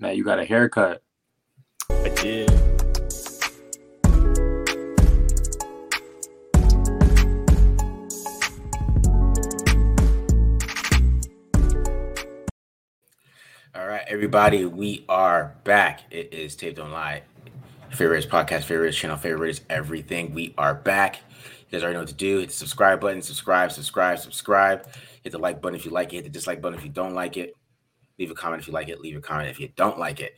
Matt, you got a haircut. I did. All right, everybody, we are back. It is Tape Don't Lie. Favorites podcast, favorites channel, favorites everything. We are back. You guys already know what to do. Hit the subscribe button, subscribe, subscribe, subscribe. Hit the like button if you like it. Hit the dislike button if you don't like it. Leave a comment if you like it. Leave a comment if you don't like it.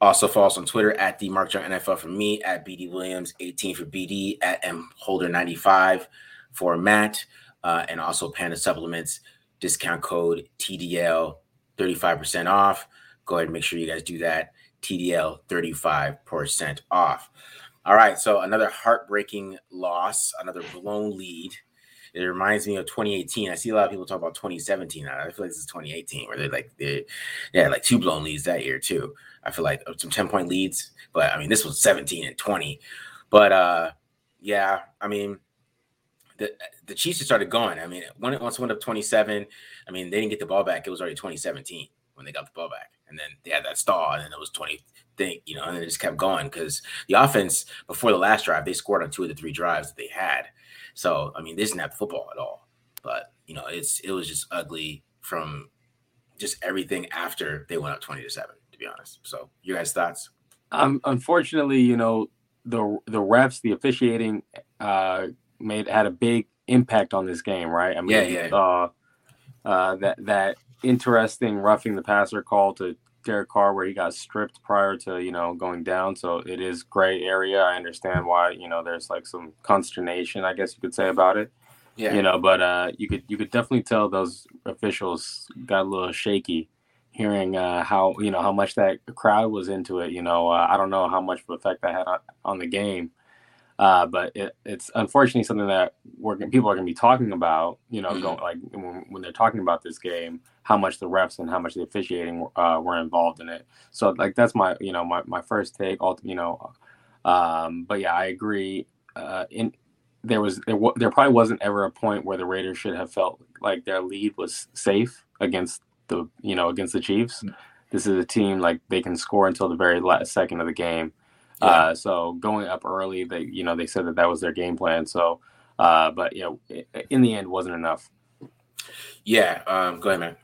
Also follow us on Twitter at the Mark John NFL for me, at BD Williams 18 for BD, at M Holder 95 for Matt, uh, and also Panda Supplements discount code TDL 35% off. Go ahead and make sure you guys do that. TDL 35% off. All right, so another heartbreaking loss, another blown lead. It reminds me of 2018. I see a lot of people talk about 2017. I feel like this is 2018, where they're like they yeah, like two blown leads that year too. I feel like some 10 point leads, but I mean this was 17 and 20. But uh yeah, I mean the the Chiefs just started going. I mean, when it once went up 27, I mean they didn't get the ball back. It was already 2017 when they got the ball back, and then they had that stall, and then it was 20 thing, you know, and then it just kept going because the offense before the last drive they scored on two of the three drives that they had. So I mean, they didn't have football at all. But you know, it's it was just ugly from just everything after they went up 20 to 7, to be honest. So your guys' thoughts? Um unfortunately, you know, the the refs, the officiating uh made had a big impact on this game, right? I mean, Yeah, yeah. Uh, uh, that that interesting roughing the passer call to Derek Carr where he got stripped prior to you know going down. So it is gray area. I understand why you know there's like some consternation, I guess you could say about it. Yeah. You know, but uh, you could you could definitely tell those officials got a little shaky hearing uh, how you know how much that crowd was into it. You know, uh, I don't know how much of an effect that had on, on the game. Uh, but it, it's unfortunately something that we're, people are going to be talking about. You know, Mhm. going like when, when they're talking about this game, how much the refs and how much the officiating uh, were involved in it. So like that's my you know my, my first take. All you know, um, but yeah, I agree. Uh, in there was there, there probably wasn't ever a point where the Raiders should have felt like their lead was safe against the you know against the Chiefs. This is a team like they can score until the very last second of the game. Yeah. Uh, so going up early, they you know they said that that was their game plan. So, uh, but you know, in the end, wasn't enough. Yeah. Um, go ahead, man.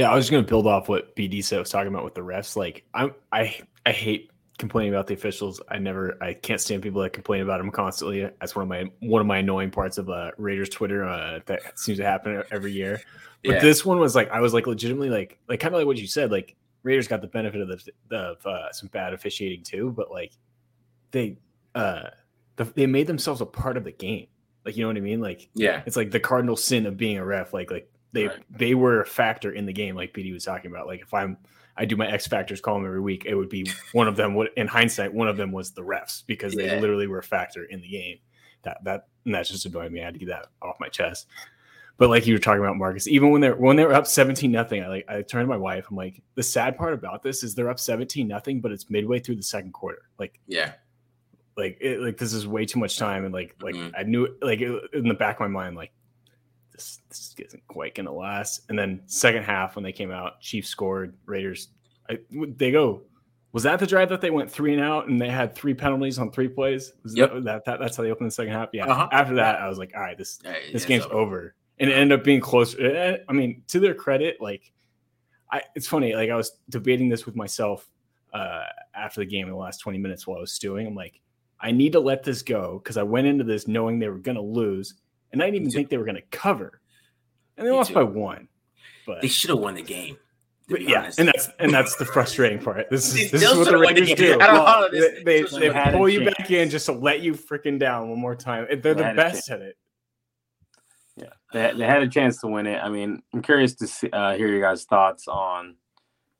Yeah, I was just gonna build off what BD said was talking about with the refs. Like I'm I I hate complaining about the officials. I never I can't stand people that complain about them constantly. That's one of my one of my annoying parts of uh Raiders Twitter uh, that seems to happen every year. But Yeah. this one was like I was like legitimately like like kind of like what you said. Like Raiders got the benefit of the of uh, some bad officiating too, but like they uh the, they made themselves a part of the game. Like you know what I mean? Like Yeah. it's like the cardinal sin of being a ref. Like like they Right. they were a factor in the game, like BD was talking about. Like if I'm I do my X factors column every week, it would be one of them. Would in hindsight, one of them was the refs because they literally were a factor in the game. That that and that's just annoying me. I had to get that off my chest. But like you were talking about, Marcus, even when they're when they were up seventeen nothing, I like I turned to my wife. I'm like, the sad part about this is they're up seventeen nothing, but it's midway through the second quarter. Like Yeah. like it, like this is way too much time and like like Mhm. i knew like it, in the back of my mind like this this isn't quite gonna last and then second half when they came out chiefs scored raiders I, they go was that the drive that they went three and out and they had three penalties on three plays was Yep. that, that, that that's how they opened the second half yeah Uh-huh. after that i was like all right this Hey, this game's over. and it ended up being close. Eh, I mean, to their credit, like I, it's funny. Like I was debating this with myself uh, after the game in the last twenty minutes while I was stewing. I'm like, I need to let this go because I went into this knowing they were going to lose, and I didn't even think they were going to cover, and they Me lost too. by one. But They should have won the game. But yeah, honest. and that's and that's the frustrating part. This is this is what the should've won the Raiders do. I don't Well, this- they they, they was- had a pull you chance. back in just to let you freaking down one more time. They're They the best at it. Yeah, they, they had a chance to win it. I mean, I'm curious to see, uh, hear your guys' thoughts on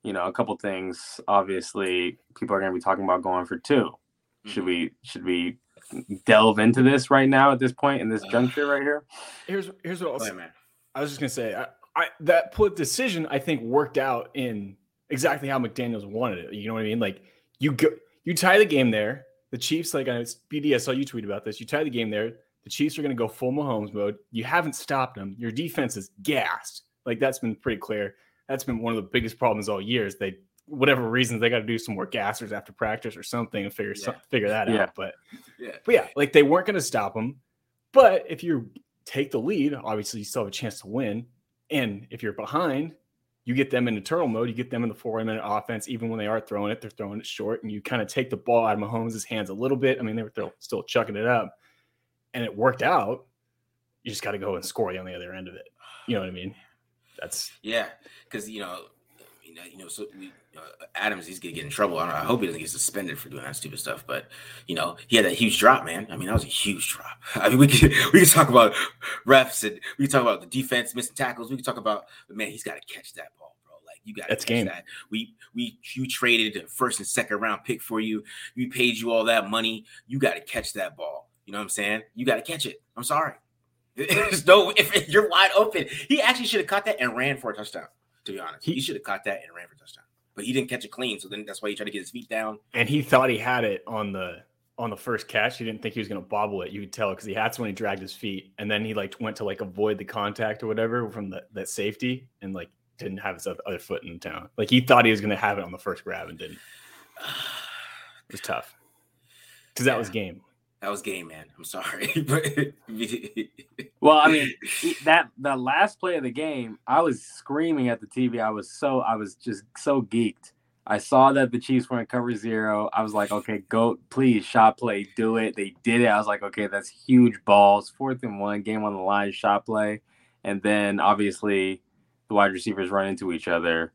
you know, a couple things. Obviously, people are going to be talking about going for 2 mm-hmm. Should we should we delve into this right now at this point in this juncture right here? Here's here's what I'll say, man. I was just gonna say, I, I that put decision I think worked out in exactly how McDaniels wanted it. You know what I mean? Like you go, you tie the game there. The Chiefs, like I BD, I saw you tweet about this. You tie the game there. The Chiefs are going to go full Mahomes mode. You haven't stopped them. Your defense is gassed. Like that's been pretty clear. That's been one of the biggest problems all year. Is they whatever reasons they got to do some more gassers after practice or something and figure yeah. some, figure that yeah. out. But yeah, but yeah, like they weren't going to stop them. But if you take the lead, obviously you still have a chance to win. And if you're behind, you get them into turtle mode. You get them in the four minute offense. Even when they are throwing it, they're throwing it short, and you kind of take the ball out of Mahomes' hands a little bit. I mean, they were still chucking it up, and it worked out. You just got to go and score on the other end of it. You know what I mean? That's yeah, because you know, you know, you know, so we uh, Adams, he's gonna get in trouble. I, I, hope he doesn't get suspended for doing that stupid stuff. But you know, he had that huge drop, man. I mean, that was a huge drop. I mean, we can we can talk about refs and we can talk about the defense missing tackles. We can talk about, but man, he's got to catch that ball, bro. Like you got to catch game. that. We we you traded first and second round pick for you. We paid you all that money. You got to catch that ball. You know what I'm saying? You got to catch it. I'm sorry. There's no if you're wide open. He actually should have caught that and ran for a touchdown. To be honest, he, he should have caught that and ran for a touchdown but he didn't catch it clean. So then that's why he tried to get his feet down. And he thought he had it on the on the first catch. He didn't think he was going to bobble it. You could tell because he had to when he dragged his feet, and then he like went to like avoid the contact or whatever from the, that safety, and like didn't have his other foot in town. Like he thought he was going to have it on the first grab and didn't. It was tough because that yeah. was game. That was game, man. I'm sorry. well, I mean, that the last play of the game, I was screaming at the TV. I was so I was just so geeked. I saw that the Chiefs were in cover zero. I was like, okay, go, please, shot play, do it. They did it. I was like, okay, that's huge balls. Fourth and one, game on the line, shot play. And then obviously the wide receivers run into each other.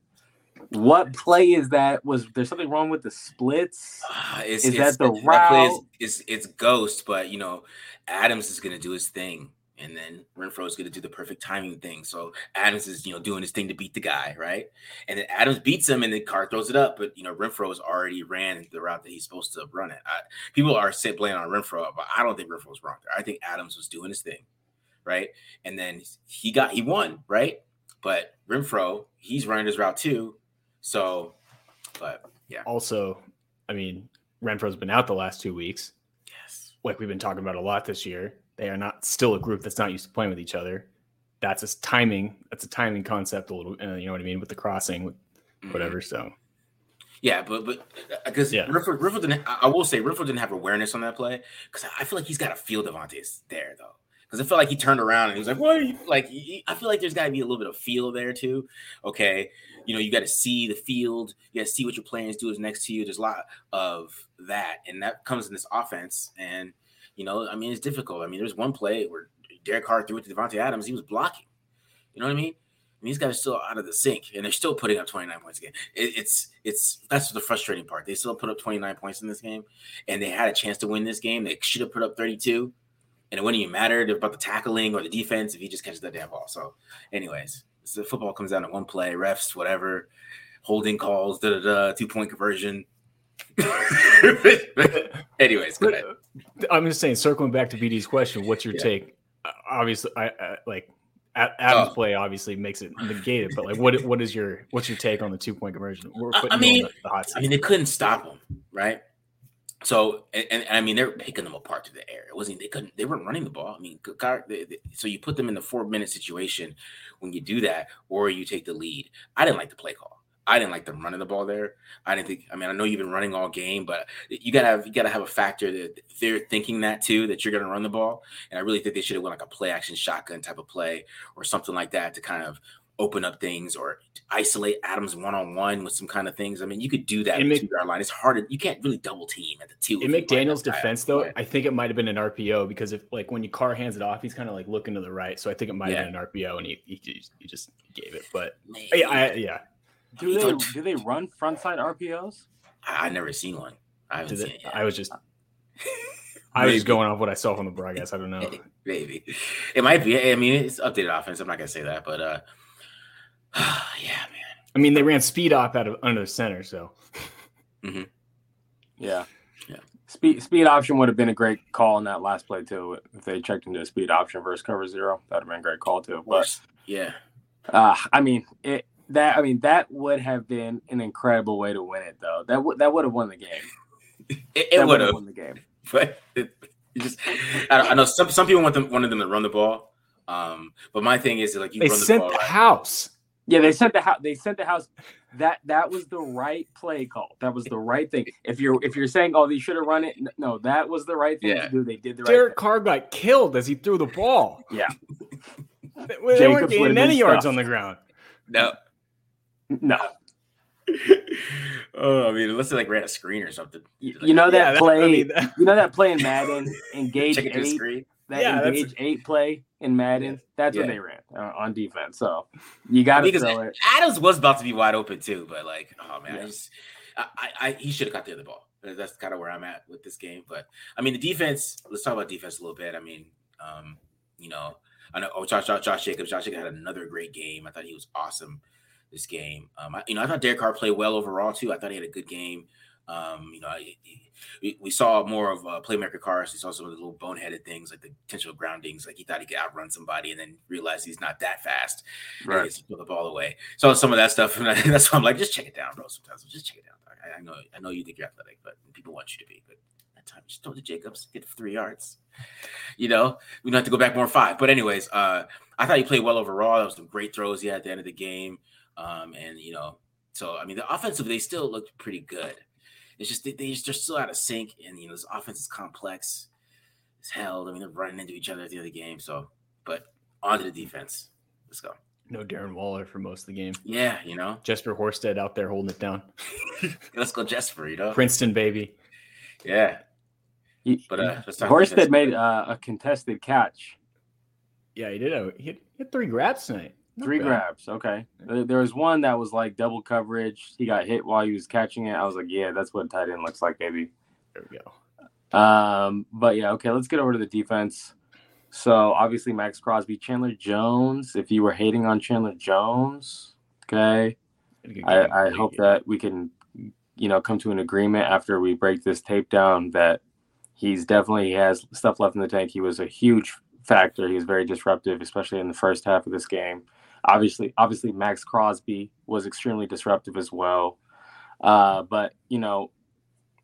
What play is that? Was there something wrong with the splits? Uh, is it's, that the route? That play is, it's, it's ghost, but you know, Adams is gonna do his thing, and then Renfrow is gonna do the perfect timing thing. So Adams is you know doing his thing to beat the guy, right? And then Adams beats him, and then Carr throws it up, but you know Renfrow has already ran the route that he's supposed to run it. I, people are say blaming on Renfrow, but I don't think Renfrow was wrong there. I think Adams was doing his thing, right? And then he got he won, right? But Renfrow, he's running his route too so, but yeah. Also, I mean, Renfrow's been out the last two weeks. Yes. Like we've been talking about a lot this year. They are not still a group that's not used to playing with each other. That's a timing. That's a timing concept a little. Uh, you know what I mean with the crossing, with mm-hmm. whatever. Mm-hmm. So. Yeah, but but because uh, yeah. Riffle, Riffle didn't. I will say Riffle didn't have awareness on that play because I feel like he's got a feel Davante's there though because I feel like he turned around and he was like, "What?" Are you? Like, he, I feel like there's got to be a little bit of feel there too. Okay, you know, you got to see the field, you got to see what your players do is next to you. There's a lot of that, and that comes in this offense. And you know, I mean, it's difficult. I mean, there's one play where Derek Carr threw it to Davante Adams. He was blocking. You know what I mean? Mean, these guys are still out of the sync, and they're still putting up 29 points again. It, it's it's that's the frustrating part. They still put up 29 points in this game, and they had a chance to win this game. They should have put up 32 and it wouldn't even matter about the tackling or the defense if he just catches that damn ball. So, anyways, so football comes down to one play, refs, whatever, holding calls, da da da, two point conversion. anyways, go ahead. I'm just saying, circling back to BD's question, what's your yeah. take? Uh, obviously, I, I like Adams' oh. play obviously makes it negated, but like, what what is your what's your take on the two point conversion? I mean, I mean, they couldn't stop him, right? So and, and, I mean they're picking them apart to the air. It wasn't they couldn't they weren't running the ball. I mean, so you put them in the four minute situation when you do that, or you take the lead. I didn't like the play call. I didn't like them running the ball there. I didn't think. I mean, I know you've been running all game, but you gotta have you gotta have a factor that they're thinking that too that you're gonna run the ball. And I really think they should have went like a play action shotgun type of play or something like that to kind of open up things or isolate Adams one on one with some kind of things. I mean, you could do that in two yard line. It's hard. You can't really double team at the two. In McDaniels' defense, though, I think it might have been an RPO because if like when you Carr hands it off, he's kind of like looking to the right. So I think it might yeah. have been an RPO, and he he, he just gave it. But yeah, I, yeah. Do they do they run frontside RPOs? I, have never seen one. I haven't seen it. I was just. I was just going off what I saw from the broadcast. I don't know. Maybe it might be. I mean, it's updated offense. I'm not gonna say that, but uh, yeah, man. I mean, they ran speed op out of under the center, so. Mm-hmm. Yeah. Yeah. Speed speed option would have been a great call in that last play too. If they checked into a speed option versus cover zero, that'd have been a great call too. But yeah, uh, I mean it. That I mean that would have been an incredible way to win it though. That would that would have won the game. It, it would have won the game. But it, it just I, I, know some some people want them wanted them to run the ball. Um, but my thing is like you they run the sent ball, the right? house. Yeah, they sent the house. They sent the house. That that was the right play call. That was the right thing. If you're if you're saying, oh, they should have run it, no, that was the right thing yeah. to do. They did the right. Derek Carr got killed as he threw the ball. Yeah, they, they weren't gaining any yards on the ground. No, no. oh, I mean, unless they like ran a screen or something. You, you know that yeah, play. I mean, you know that play in Madden, engage eight. That yeah, engage eight play in Madden. Yeah. That's yeah. what they ran uh, on defense. So you got to throw it. Adams was about to be wide open too, but like, oh man, I just, I, I, he should have got the other ball. That's kind of where I'm at with this game. But I mean, the defense. Let's talk about defense a little bit. I mean, um, you know, I know. Oh, Josh, Josh, Josh Jacobs. Josh Jacobs had another great game. I thought he was awesome this game. Um, I, you know, I thought Derek Carr played well overall too. I thought he had a good game. Um, you know, he, we, we saw more of uh, playmaker cars. We saw some of the little boneheaded things like the potential groundings. Like he thought he could outrun somebody and then realized he's not that fast. Right. He put the ball away. So some of that stuff. And that's why I'm like, just check it down, bro. Sometimes just check it down. I, I, know, I know you think you're athletic, but people want you to be. But that time, just throw to Jacobs, get three yards. You know, we don't have to go back more five. But anyways, uh, I thought he played well overall. That was some great throws he had at the end of the game. Um, and you know, so I mean, the offensive they still looked pretty good. It's just they, they just, they're still out of sync, and you know this offense is complex as hell. I mean, they're running into each other at the end of the game. So, but on to the defense. Let's go. No Darren Waller for most of the game. Yeah, you know Jesper Horsted out there holding it down. let's go Jesper. You know Princeton baby. Yeah. but uh, Horsted made uh, a contested catch. Yeah, he did. A, he, had, he had three grabs tonight. Not Three bad. grabs. Okay. There was one that was like double coverage. He got hit while he was catching it. I was like, yeah, that's what tight end looks like, baby. There we go. Um, but yeah, okay, let's get over to the defense. So obviously Maxx Crosby, Chandler Jones. If you were hating on Chandler Jones, okay. I, I hope that we can, you know, come to an agreement after we break this tape down that he's definitely he has stuff left in the tank. He was a huge factor. He was very disruptive, especially in the first half of this game. Obviously, obviously Maxx Crosby was extremely disruptive as well. Uh, but you know,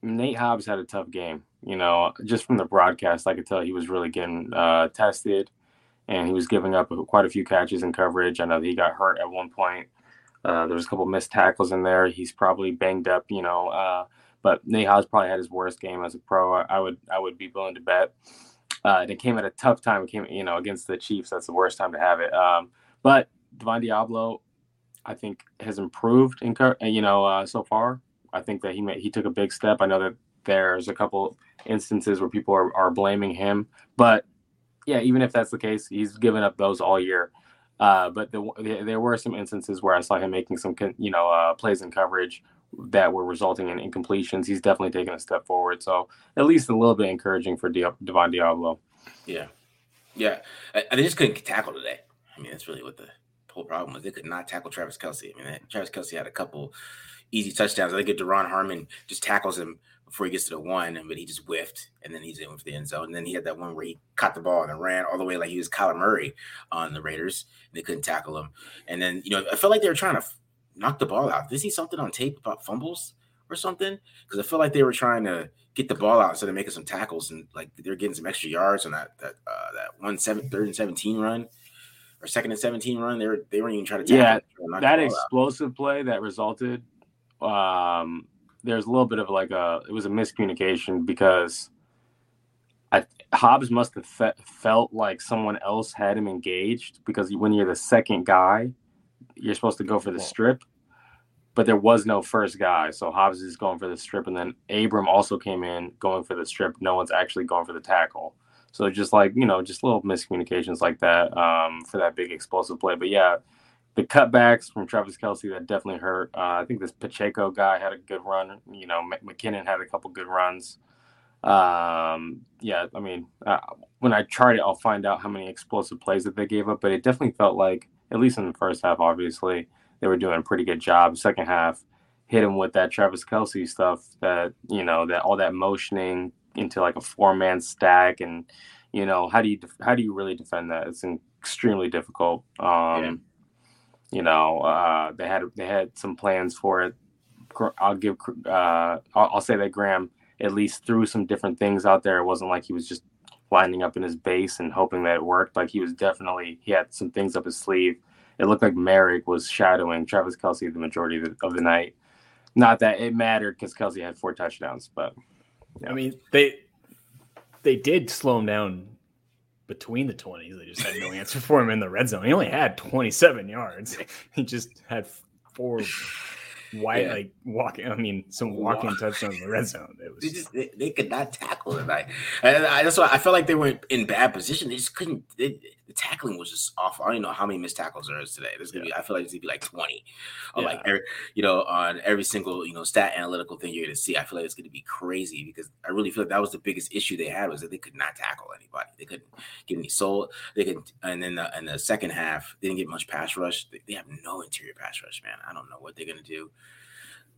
Nate Hobbs had a tough game. You know, just from the broadcast, I could tell he was really getting uh, tested, and he was giving up quite a few catches and coverage. I know that he got hurt at one point. Uh, there was a couple missed tackles in there. He's probably banged up. You know, uh, but Nate Hobbs probably had his worst game as a pro. I, I would I would be willing to bet. Uh, it came at a tough time. It came, you know, against the Chiefs. That's the worst time to have it. Um, but Divine Deablo, I think, has improved in you know uh, so far. I think that he he took a big step. I know that there's a couple instances where people are, are blaming him, but yeah, even if that's the case, he's given up those all year. Uh, but the, the, there were some instances where I saw him making some you know uh, plays in coverage that were resulting in incompletions. He's definitely taken a step forward. So at least a little bit encouraging for Di- Divine Deablo. Yeah, yeah, I, they just couldn't tackle today. I mean, that's really what the whole problem was they could not tackle Travis Kelce. I mean, Travis Kelce had a couple easy touchdowns. I think Duron Harmon just tackles him before he gets to the one, but he just whiffed, and then he's in with the end zone. And then he had that one where he caught the ball and ran all the way like he was Kyler Murray on the Raiders. they couldn't tackle him. And then you know, I felt like they were trying to knock the ball out. Did you see something on tape about fumbles or something? Because I felt like they were trying to get the ball out instead of making some tackles and like they're getting some extra yards on that that uh, that one seven third and seventeen run or second and 17 run, they were they weren't even trying to tackle. yeah that explosive out. play that resulted. Um, there's a little bit of like a it was a miscommunication because I, Hobbs must have fe- felt like someone else had him engaged because when you're the second guy, you're supposed to go for the strip, but there was no first guy, so Hobbs is going for the strip, and then Abram also came in going for the strip. No one's actually going for the tackle. So just like you know, just little miscommunications like that um, for that big explosive play. But yeah, the cutbacks from Travis Kelce that definitely hurt. Uh, I think this Pacheco guy had a good run. You know, McKinnon had a couple good runs. Um, yeah, I mean, uh, when I chart it, I'll find out how many explosive plays that they gave up. But it definitely felt like, at least in the first half, obviously, they were doing a pretty good job. Second half, hit him with that Travis Kelce stuff that you know that all that motioning into like a four man stack and you know how do you how do you really defend that? It's extremely difficult. Um, yeah. You know, uh, they had they had some plans for it. I'll give uh, I'll, I'll say that Graham at least threw some different things out there. It wasn't like he was just lining up in his base and hoping that it worked. Like he was definitely he had some things up his sleeve. It looked like Merrick was shadowing Travis Kelce the majority of the, of the night. Not that it mattered because Kelce had four touchdowns, but. I mean they they did slow him down between the 20s. They just had no answer for him in the red zone. He only had 27 yards. He just had four why yeah. like walking. I mean, some walking Walk. touchdowns in the red zone. It was they just they, they could not tackle tonight, and I, that's why I felt like they were in bad position. They just couldn't. They, the tackling was just off. I don't even know how many missed tackles there is today. There's gonna yeah. be. I feel like it's gonna be like twenty, yeah. like every, you know, on every single you know stat analytical thing you're gonna see. I feel like it's gonna be crazy because I really feel like that was the biggest issue they had was that they could not tackle anybody. They couldn't get any soul. They could, and then the, in the second half, they didn't get much pass rush. They, they have no interior pass rush, man. I don't know what they're gonna do.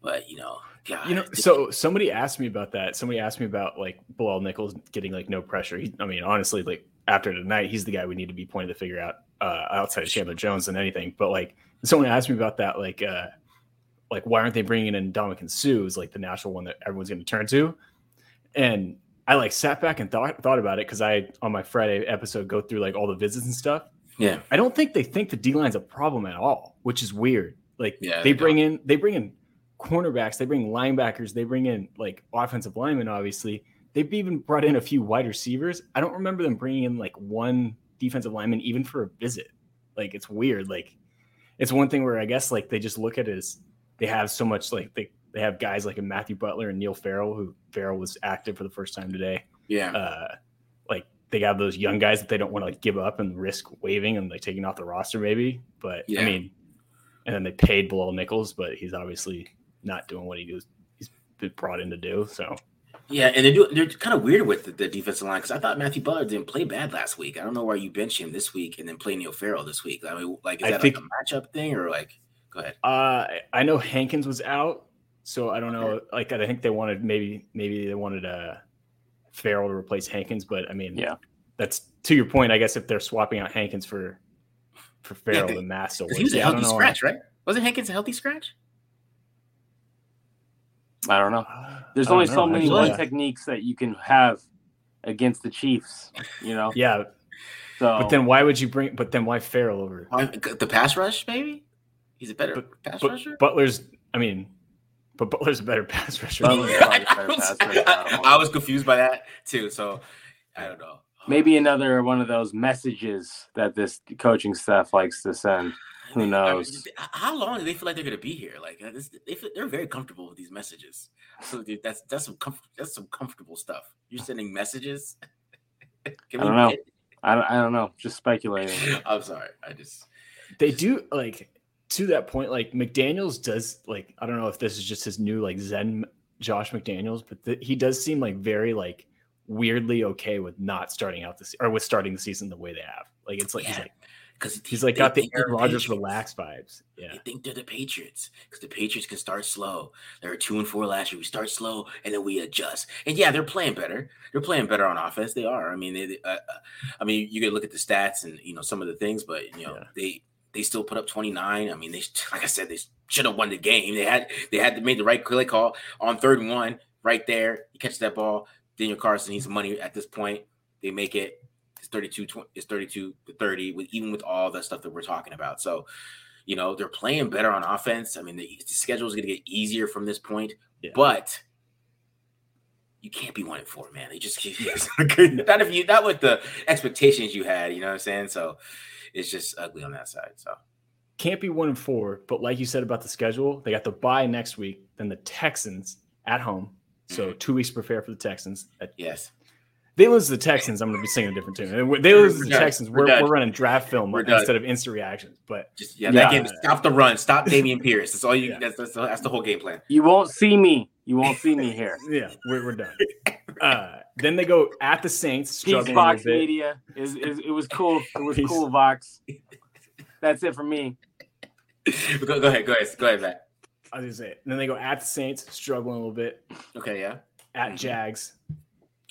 But you know, God. you know. So somebody asked me about that. Somebody asked me about like Bilal Nichols getting like no pressure. He, I mean, honestly, like after tonight, he's the guy we need to be pointing to figure out uh, outside of Chandler Jones than anything. But like, someone asked me about that. Like, uh, like why aren't they bringing in Ndamukong Suh is like the natural one that everyone's going to turn to? And I like sat back and thought thought about it because I on my Friday episode go through like all the visits and stuff. Yeah, I don't think they think the D line's a problem at all, which is weird. Like yeah, they, they bring in they bring in cornerbacks, they bring linebackers, they bring in like offensive linemen, obviously. They've even brought in a few wide receivers. I don't remember them bringing in like one defensive lineman even for a visit. Like it's weird. Like it's one thing where I guess like they just look at it as they have so much like they they have guys like a Matthew Butler and Neil Farrell, who Farrell was active for the first time today. Yeah. Uh, like they have those young guys that they don't want to like give up and risk waving and like taking off the roster maybe. But yeah. I mean, and then they paid Bilal Nichols, but he's obviously not doing what he was he's been brought in to do. So yeah, and they're they're kind of weird with the, the defensive line because I thought Matthew Butler didn't play bad last week. I don't know why you bench him this week and then play Neil Farrell this week. I mean, like is that think, like a matchup thing or like? Go ahead. Uh, I know Hankins was out, so I don't know. Like I think they wanted maybe maybe they wanted uh Farrell to replace Hankins, but I mean, yeah, that's to your point. I guess if they're swapping out Hankins for for Farrell, yeah, the mass still He was a healthy scratch, right? Wasn't Hankins a healthy scratch? I don't know. Uh, There's only know. so many one techniques that you can have against the Chiefs. You know. Yeah. So, but then why would you bring? But then why Farrell over the pass rush? Maybe he's a better but, pass but, rusher. Butler's. I mean, but Butler's a better pass rusher. I, was, I was confused by that too. So I don't know. Maybe another one of those messages that this coaching staff likes to send. Who knows? I mean, how long do they feel like they're going to be here? Like uh, they feel, they're very comfortable with these messages. So dude, that's that's some comf- that's some comfortable stuff. You're sending messages. I don't know. I don't, I don't know. Just speculating. I'm sorry. I just they do like to that point. Like McDaniels does like I don't know if this is just his new like Zen Josh McDaniels, but the, he does seem like very like weirdly okay with not starting out this or with starting the season the way they have. Like it's like yeah. he's like because he's like got the Aaron Rodgers relaxed vibes. Yeah, they think they're the Patriots because the Patriots can start slow. They were two and four last year. We start slow and then we adjust. And yeah, they're playing better. They're playing better on offense. They are. I mean, they, uh, uh, I mean, you could look at the stats and you know some of the things, but you know yeah. they they still put up 29. I mean, they like I said, they should have won the game. They had they had made the right play call on third and one right there. You catch that ball. Daniel Carlson, he's money at this point. They make it. It's 32 20, it's 32 to 30 with even with all the stuff that we're talking about. So, you know, they're playing better on offense. I mean, the, the schedule is going to get easier from this point, yeah. but you can't be one and four, man. They just not if you not with the expectations you had, you know what I'm saying? So it's just ugly on that side. So can't be one and four, but like you said about the schedule, they got the bye next week, then the Texans at home. So mm-hmm. two weeks to prepare for the Texans. Yes they lose the Texans, I'm going to be singing a different tune. They lose the Texans, we're, we're, we're, running draft film instead of instant reactions. But just yeah, yeah. that game, stop the run, stop Dameon Pierce. That's all you. Yeah. That's, that's, that's the whole game plan. You won't see me. You won't see me here. yeah, we're, we're done. Uh, then they go at the Saints. Peace, Vox Media. It, it, it was cool. It was Peace. cool, Vox. That's it for me. go, go ahead, go ahead, go ahead, Matt. I was gonna say, and then they go at the Saints, struggling a little bit. Okay, yeah. At Mhm. Jags,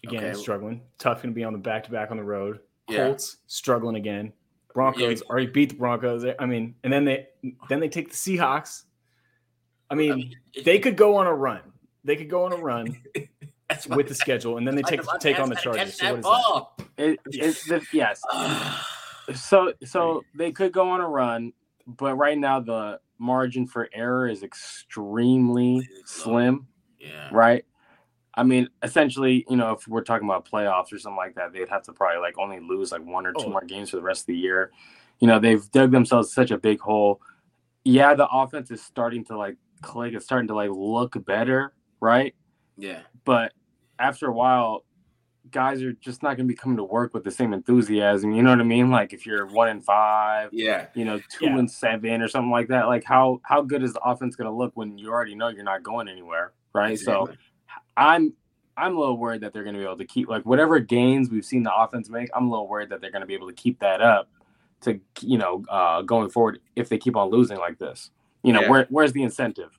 again Okay. struggling. Tough going to be on the back to back on the road. Yeah. Colts struggling again. Broncos already beat the Broncos. I mean, and then they then they take the Seahawks. I mean, I mean, they could go on a run. They could go on a run that's with the schedule, and then they take take on the Chargers. So what is that? ball. It, it's the, yes. So so they could go on a run, but right now the margin for error is extremely slim, yeah. right? I mean, essentially, you know, if we're talking about playoffs or something like that, they'd have to probably like only lose like one or two Oh. more games for the rest of the year. You know, they've dug themselves such a big hole. Yeah, the offense is starting to like click. It's starting to like look better, right? Yeah. but after a while guys are just not going to be coming to work with the same enthusiasm you know what i mean like if you're one and five Yeah. you know two Yeah. and seven or something like that like how how good is the offense going to look when you already know you're not going anywhere right so i'm i'm a little worried that they're going to be able to keep like whatever gains we've seen the offense make i'm a little worried that they're going to be able to keep that up to you know uh going forward if they keep on losing like this you know Yeah. where where's the incentive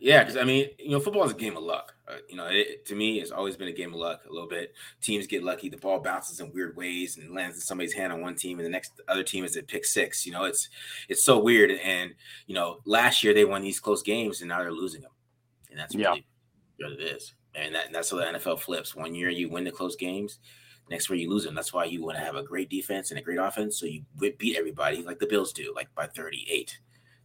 Yeah, because I mean, you know, football is a game of luck. Uh, you know, it, to me, it's always been a game of luck. A little bit, teams get lucky. The ball bounces in weird ways and lands in somebody's hand on one team, and the next other team is at pick six. You know, it's it's so weird. And you know, last year they won these close games, and now they're losing them, and that's Yeah. really what it is. And that, that's how the NFL flips. One year you win the close games, next year you lose them. That's why you want to have a great defense and a great offense, so you beat everybody like the Bills do, like by thirty-eight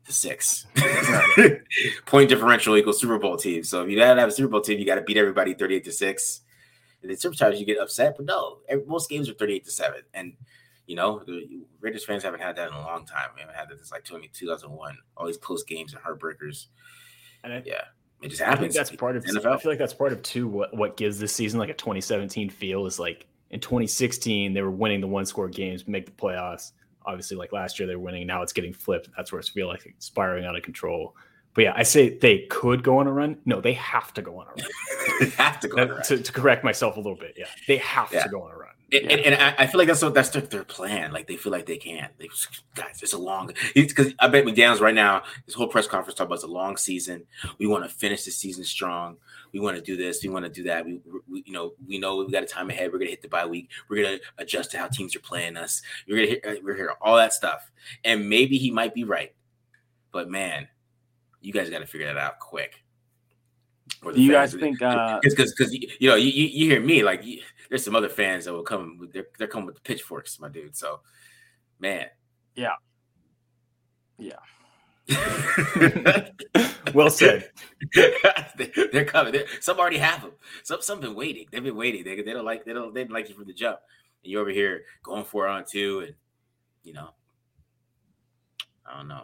to six. Point differential equals Super Bowl team. So if you gotta have a Super Bowl team, you got to beat everybody 38 to 6. And then sometimes you get upset, but no, most games are 38 to 7. And you know, the Raiders fans haven't had that in a long time. We haven't had that since like 20, 2001. All these close games and heartbreakers. And I, Yeah. It just I think happens. that's part of. NFL. I feel like that's part of too. What what gives this season like a 2017 feel is like in 2016 they were winning the one score games, make the playoffs. Obviously, like last year they were winning. Now it's getting flipped. That's where it's feel like it's spiraling out of control. But yeah, I say they could go on a run. No, they have to go on a run. They have to go on a That- run. to, to correct myself a little bit, yeah, they have Yeah. to go on a run. And, and, and I, I feel like that's what that's their, their plan. Like they feel like they can. They guys, it's a long. Because I bet McDaniels right now. This whole press conference talk about it's a long season. We want to finish the season strong. We want to do this. We want to do that. We, we you know we know we got a time ahead. We're gonna hit the bye week. We're gonna adjust to how teams are playing us. We're gonna hit, uh, we're here all that stuff. And maybe he might be right, but man, you guys got to figure that out quick. Do you guys think uh because because you know you, you you hear me like you, there's some other fans that will come with they're, they're coming with the pitchforks my dude so man Yeah. Yeah. Well said. they, are coming they're, some already have them some some been waiting they've been waiting they, they don't like they don't they didn't like you from the jump and you're over here going for it on two and you know I don't know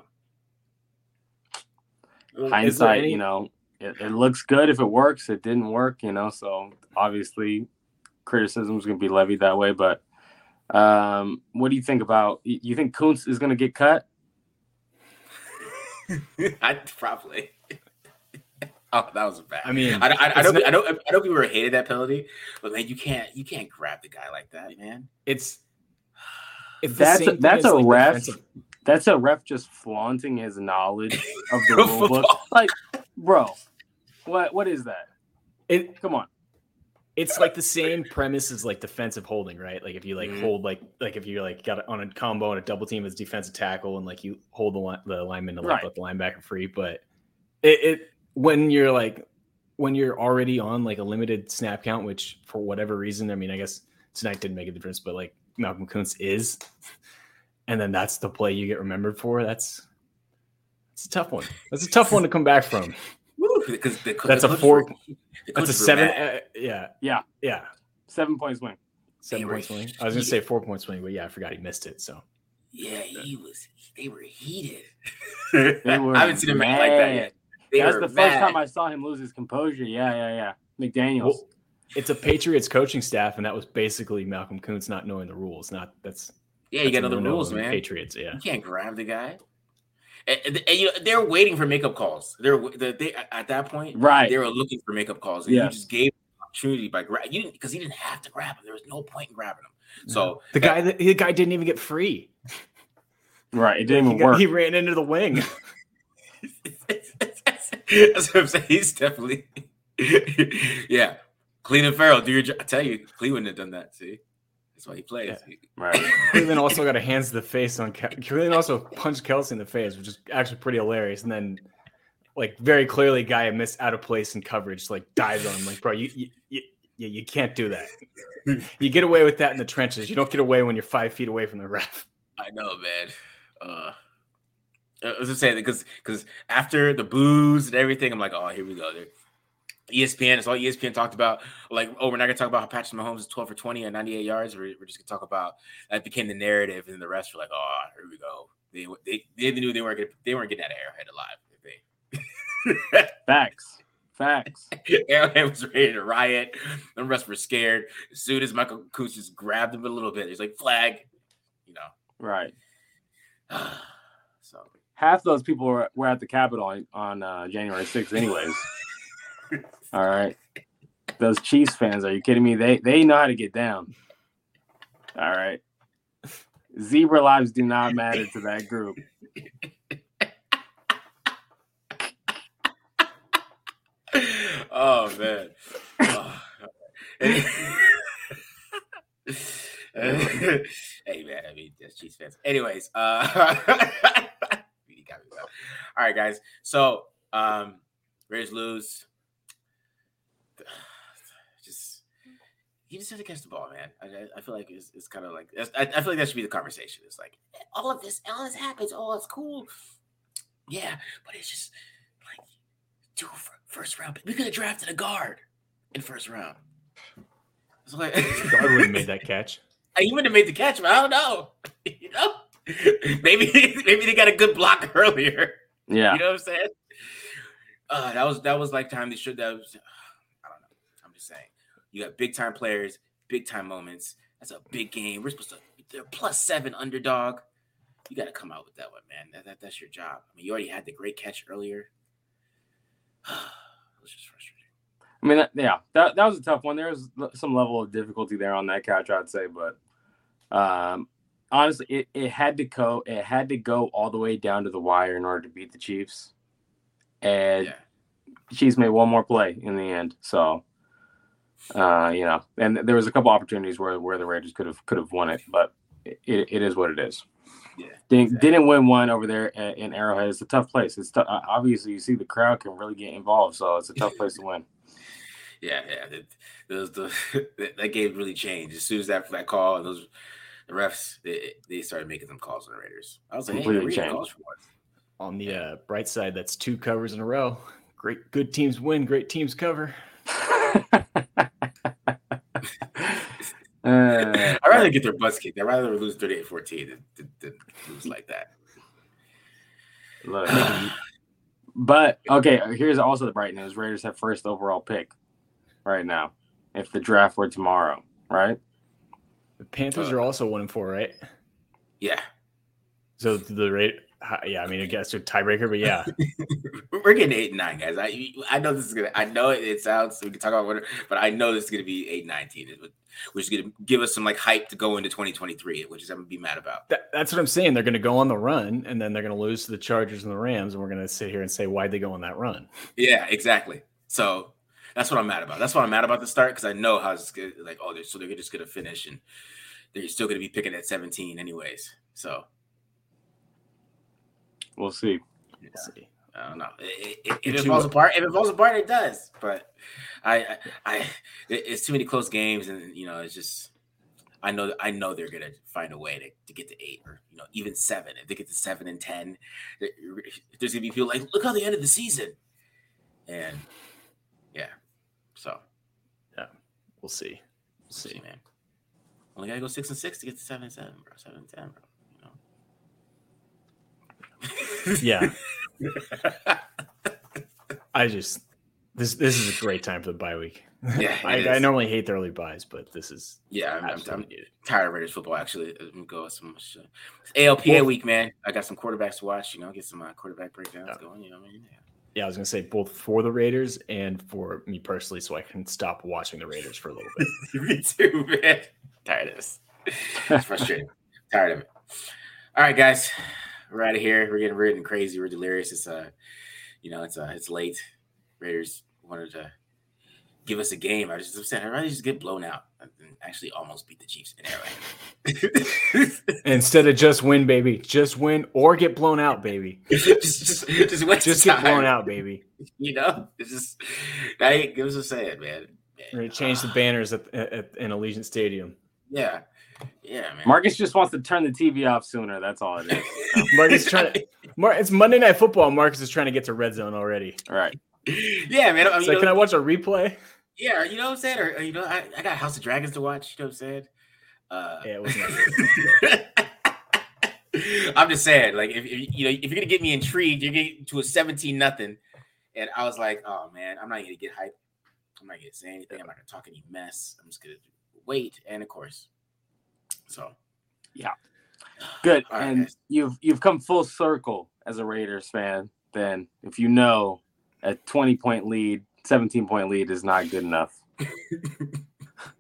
Well, is there hindsight, any- you know, it, it looks good if it works. It didn't work, you know, so obviously criticism is going to be levied that way. But um, what do you think about? You you think Koonce is going to get cut? I probably oh that was bad I mean, I, don't I, I it's know not- I know I know people hated that penalty but man you can't you can't grab the guy like that man it's it's the That's a, that's a like, ref. That's a ref just flaunting his knowledge of the Of rule book. Like, bro, what what is that? It, Come on. It's like the same premise as like defensive holding, right? Like if you like Mhm. hold like like if you're like got on a combo and a double team as defensive tackle and like you hold the li- the lineman to Right. let the linebacker free, but it, it when you're like when you're already on like a limited snap count, which for whatever reason, I mean, I guess tonight didn't make a difference, but like Malcolm Koonce is, and then that's the play you get remembered for. That's it's a tough one. That's a tough one to come back from. Woo, because the, That's the a four. were- That's a seven. Uh, yeah. Yeah. Yeah. Seven point swing. Seven were point swing. I was gonna say four point swing, but yeah, I forgot he missed it. So Yeah, he was. They were heated. They were I haven't seen him act like that yet. They That's were the first mad. time I saw him lose his composure. Yeah, yeah, yeah. McDaniels. Well, it's a Patriots coaching staff, and that was basically Malcolm Koonce not knowing the rules. Not that's Yeah, you that's got other rules, in man. Patriots, yeah. You can't grab the guy. And, and- and, you know they're waiting for makeup calls. They're they, they at that point right. they were looking for makeup calls. And Yeah. you just gave him an opportunity by grab you didn't because he didn't have to grab him. There was no point in grabbing him. So The guy that the guy didn't even get free. Right. It didn't He, even got- work. he ran into the wing. That's what I'm saying. He's definitely yeah. Clelin Ferrell, do your job. I tell you, Clelin had done that. See, that's why he plays. Right. Clelin also got a hands to the face on Kel- Clelin also punched Kelce in the face, which is actually pretty hilarious. And then, like, very clearly, guy missed out of place in coverage, like dives on him. Like, bro, you you, you, you you can't do that. You get away with that in the trenches. You don't get away when you're five feet away from the ref. I know, man. Uh, I was just saying because because after the booze and everything, I'm like, oh, here we go. They're- ESPN, it's all ESPN talked about. Like, oh, we're not gonna talk about how Patrick Mahomes is 12 for 20 and 98 yards. We're, we're just gonna talk about that became the narrative, and the rest were like, oh, here we go. They they, they knew they weren't gonna they weren't getting out of Arrowhead alive. If they Facts. Facts. Arrowhead was ready to riot. The rest were scared. As soon as Michael Kuz just grabbed him a little bit, he's like, flag, you know. Right. so Half those people were, were at the Capitol on, on uh, January 6th, anyways. All right. Those Chiefs fans, are you kidding me? They they know how to get down. All right. Zebra lives do not matter to that group. oh man. Oh. hey man, I mean that's Chiefs fans. Anyways, uh all right, guys. So um Raiders lose. Just he just had to catch the ball, man. I, I- I feel like it's, it's kind of like I, I feel like that should be the conversation. It's like all of this, all this happens. Oh, it's cool. Yeah, but it's just like two fir- first round. We could have drafted a guard in first round. It's like Guard would have made that catch. he would have made the catch, but I don't know. you know, maybe maybe they got a good block earlier. Yeah. You know what I'm saying? Uh, that was that was like time they should. That was I don't know. I'm just saying. You got big time players, big time moments. That's a big game. We're supposed to. They're plus seven underdog. You got to come out with that one, man. That, that that's your job. I mean, you already had the great catch earlier. it was just frustrating. I mean, that, yeah, that, that was a tough one. There was some level of difficulty there on that catch, I'd say, but um, honestly, it, it had to go. It had to go all the way down to the wire in order to beat the Chiefs, and Yeah. Chiefs made one more play in the end. So, uh, you know, and there was a couple opportunities where where the Raiders could have could have won it, but it, it is what it is. Yeah, Didn't, exactly. didn't win one over there a- in Arrowhead. It's a tough place. It's tou- uh, obviously you see the crowd can really get involved, so it's a tough place to win. Yeah, yeah. The, those the that- that game really changed as soon as that that call and those the refs they, they started making some calls on the Raiders. I was like, hey, Completely we're changed. calls for once. On the uh, bright side, that's two covers in a row. Great, good teams win. Great teams cover. Uh, I'd rather get their butts kicked. I'd rather lose 38-14 than, than, than lose like that. look. but okay, here's also the bright news: Raiders have first overall pick right now. If the draft were tomorrow, right? The Panthers are also one and four, right? Yeah, So the rate, yeah. I mean, I guess a tiebreaker, but yeah, we're getting eight and nine, guys. I I know this is gonna. I know it, it sounds. We can talk about whatever, but I know this is gonna be eight nineteen, which is gonna give us some like hype to go into twenty twenty three, which is I'm gonna be mad about. that, that's what I'm saying. They're going to go on the run, and then they're going to lose to the Chargers and the Rams, and we're going to sit here and say why'd they go on that run? Yeah, exactly. So that's what I'm mad about. That's what I'm mad about the start because I know how it's gonna, like. Oh, they're so they're just gonna finish and they're still gonna be picking at seventeen anyways. So We'll see. We'll see. I don't know. If if it falls apart, if it falls apart, it does. But I, I, I, it- it's too many close games, and you know, it's just. I know, I know they're gonna find a way to, to get to eight or you know even seven. If they get to seven and ten, there- there's gonna be people like, look how they ended the season, and yeah, so yeah, We'll see. We'll see, see. man. Only gotta go six and six to get to seven and seven, bro. Seven and ten, bro. Yeah. I just this this is a great time for the bye week. Yeah, I, I normally hate the early buys, but this is yeah, I'm, I'm, I'm tired of Raiders football. Actually, let me go with some uh, it's ALPA Well- week, man. I got some quarterbacks to watch. You know, get some uh, quarterback breakdowns Yeah. going. You know, what I mean, yeah. Yeah, I was gonna say both for the Raiders and for me personally, so I can stop watching the Raiders for a little bit. Me too, man. Tired of this. It's frustrating. Tired of it. All right, guys, we're out of here. We're getting weird and crazy. We're delirious. It's uh, you know, it's uh, it's late. Raiders wanted to give us a game. I just I'm I'd rather just get blown out than actually almost beat the Chiefs in Arrowhead. Instead of just win, baby, just win or get blown out, baby. just just just, Just get blown out, baby. You know, it's just that gives us saying, man. We're gonna change the banners at, at, in Allegiant Stadium. Yeah, yeah, man. Marcus just wants to turn the TV off sooner. That's all it is. Marcus trying to. Mar- it's Monday Night Football. Marcus is trying to get to red zone already. All right. yeah, man. I mean, It's like, you can I watch a replay? yeah, you know what I'm saying? Or, or, you know, I, I got House of Dragons to watch. You know what I'm saying? Uh, Yeah, it was. I'm just saying, like, if, if you know, if you're gonna get me intrigued, you're getting to a 17 nothing, and I was like, oh man, I'm not gonna get hyped. I'm not gonna say anything. I'm not gonna talk any mess. I'm just gonna wait, and of course, so yeah, Good. All right, and guys. you've you've come full circle as a Raiders fan. Then if you know a 20 point lead, 17 point lead is not good enough.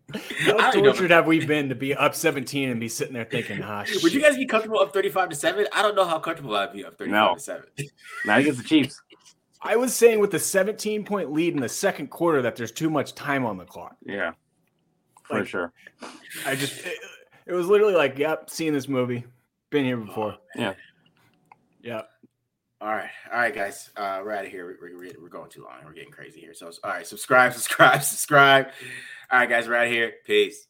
How don't even know- tortured have we been to be up 17 and be sitting there thinking, ah, Would you guys be comfortable up 35 to 7? I don't know how comfortable I'd be up 35 No. to 7. Not against the Chiefs. I was saying with the 17 point lead in the second quarter that there's too much time on the clock. Yeah. For Like- sure. I just, it, was literally like, yep, seen this movie, been here before. Yeah. Yeah. All right. All right, guys. Uh, we're out of here. We're, we're, we're going too long. We're getting crazy here. So, all right. Subscribe, subscribe, subscribe. All right, guys. We're out of here. Peace.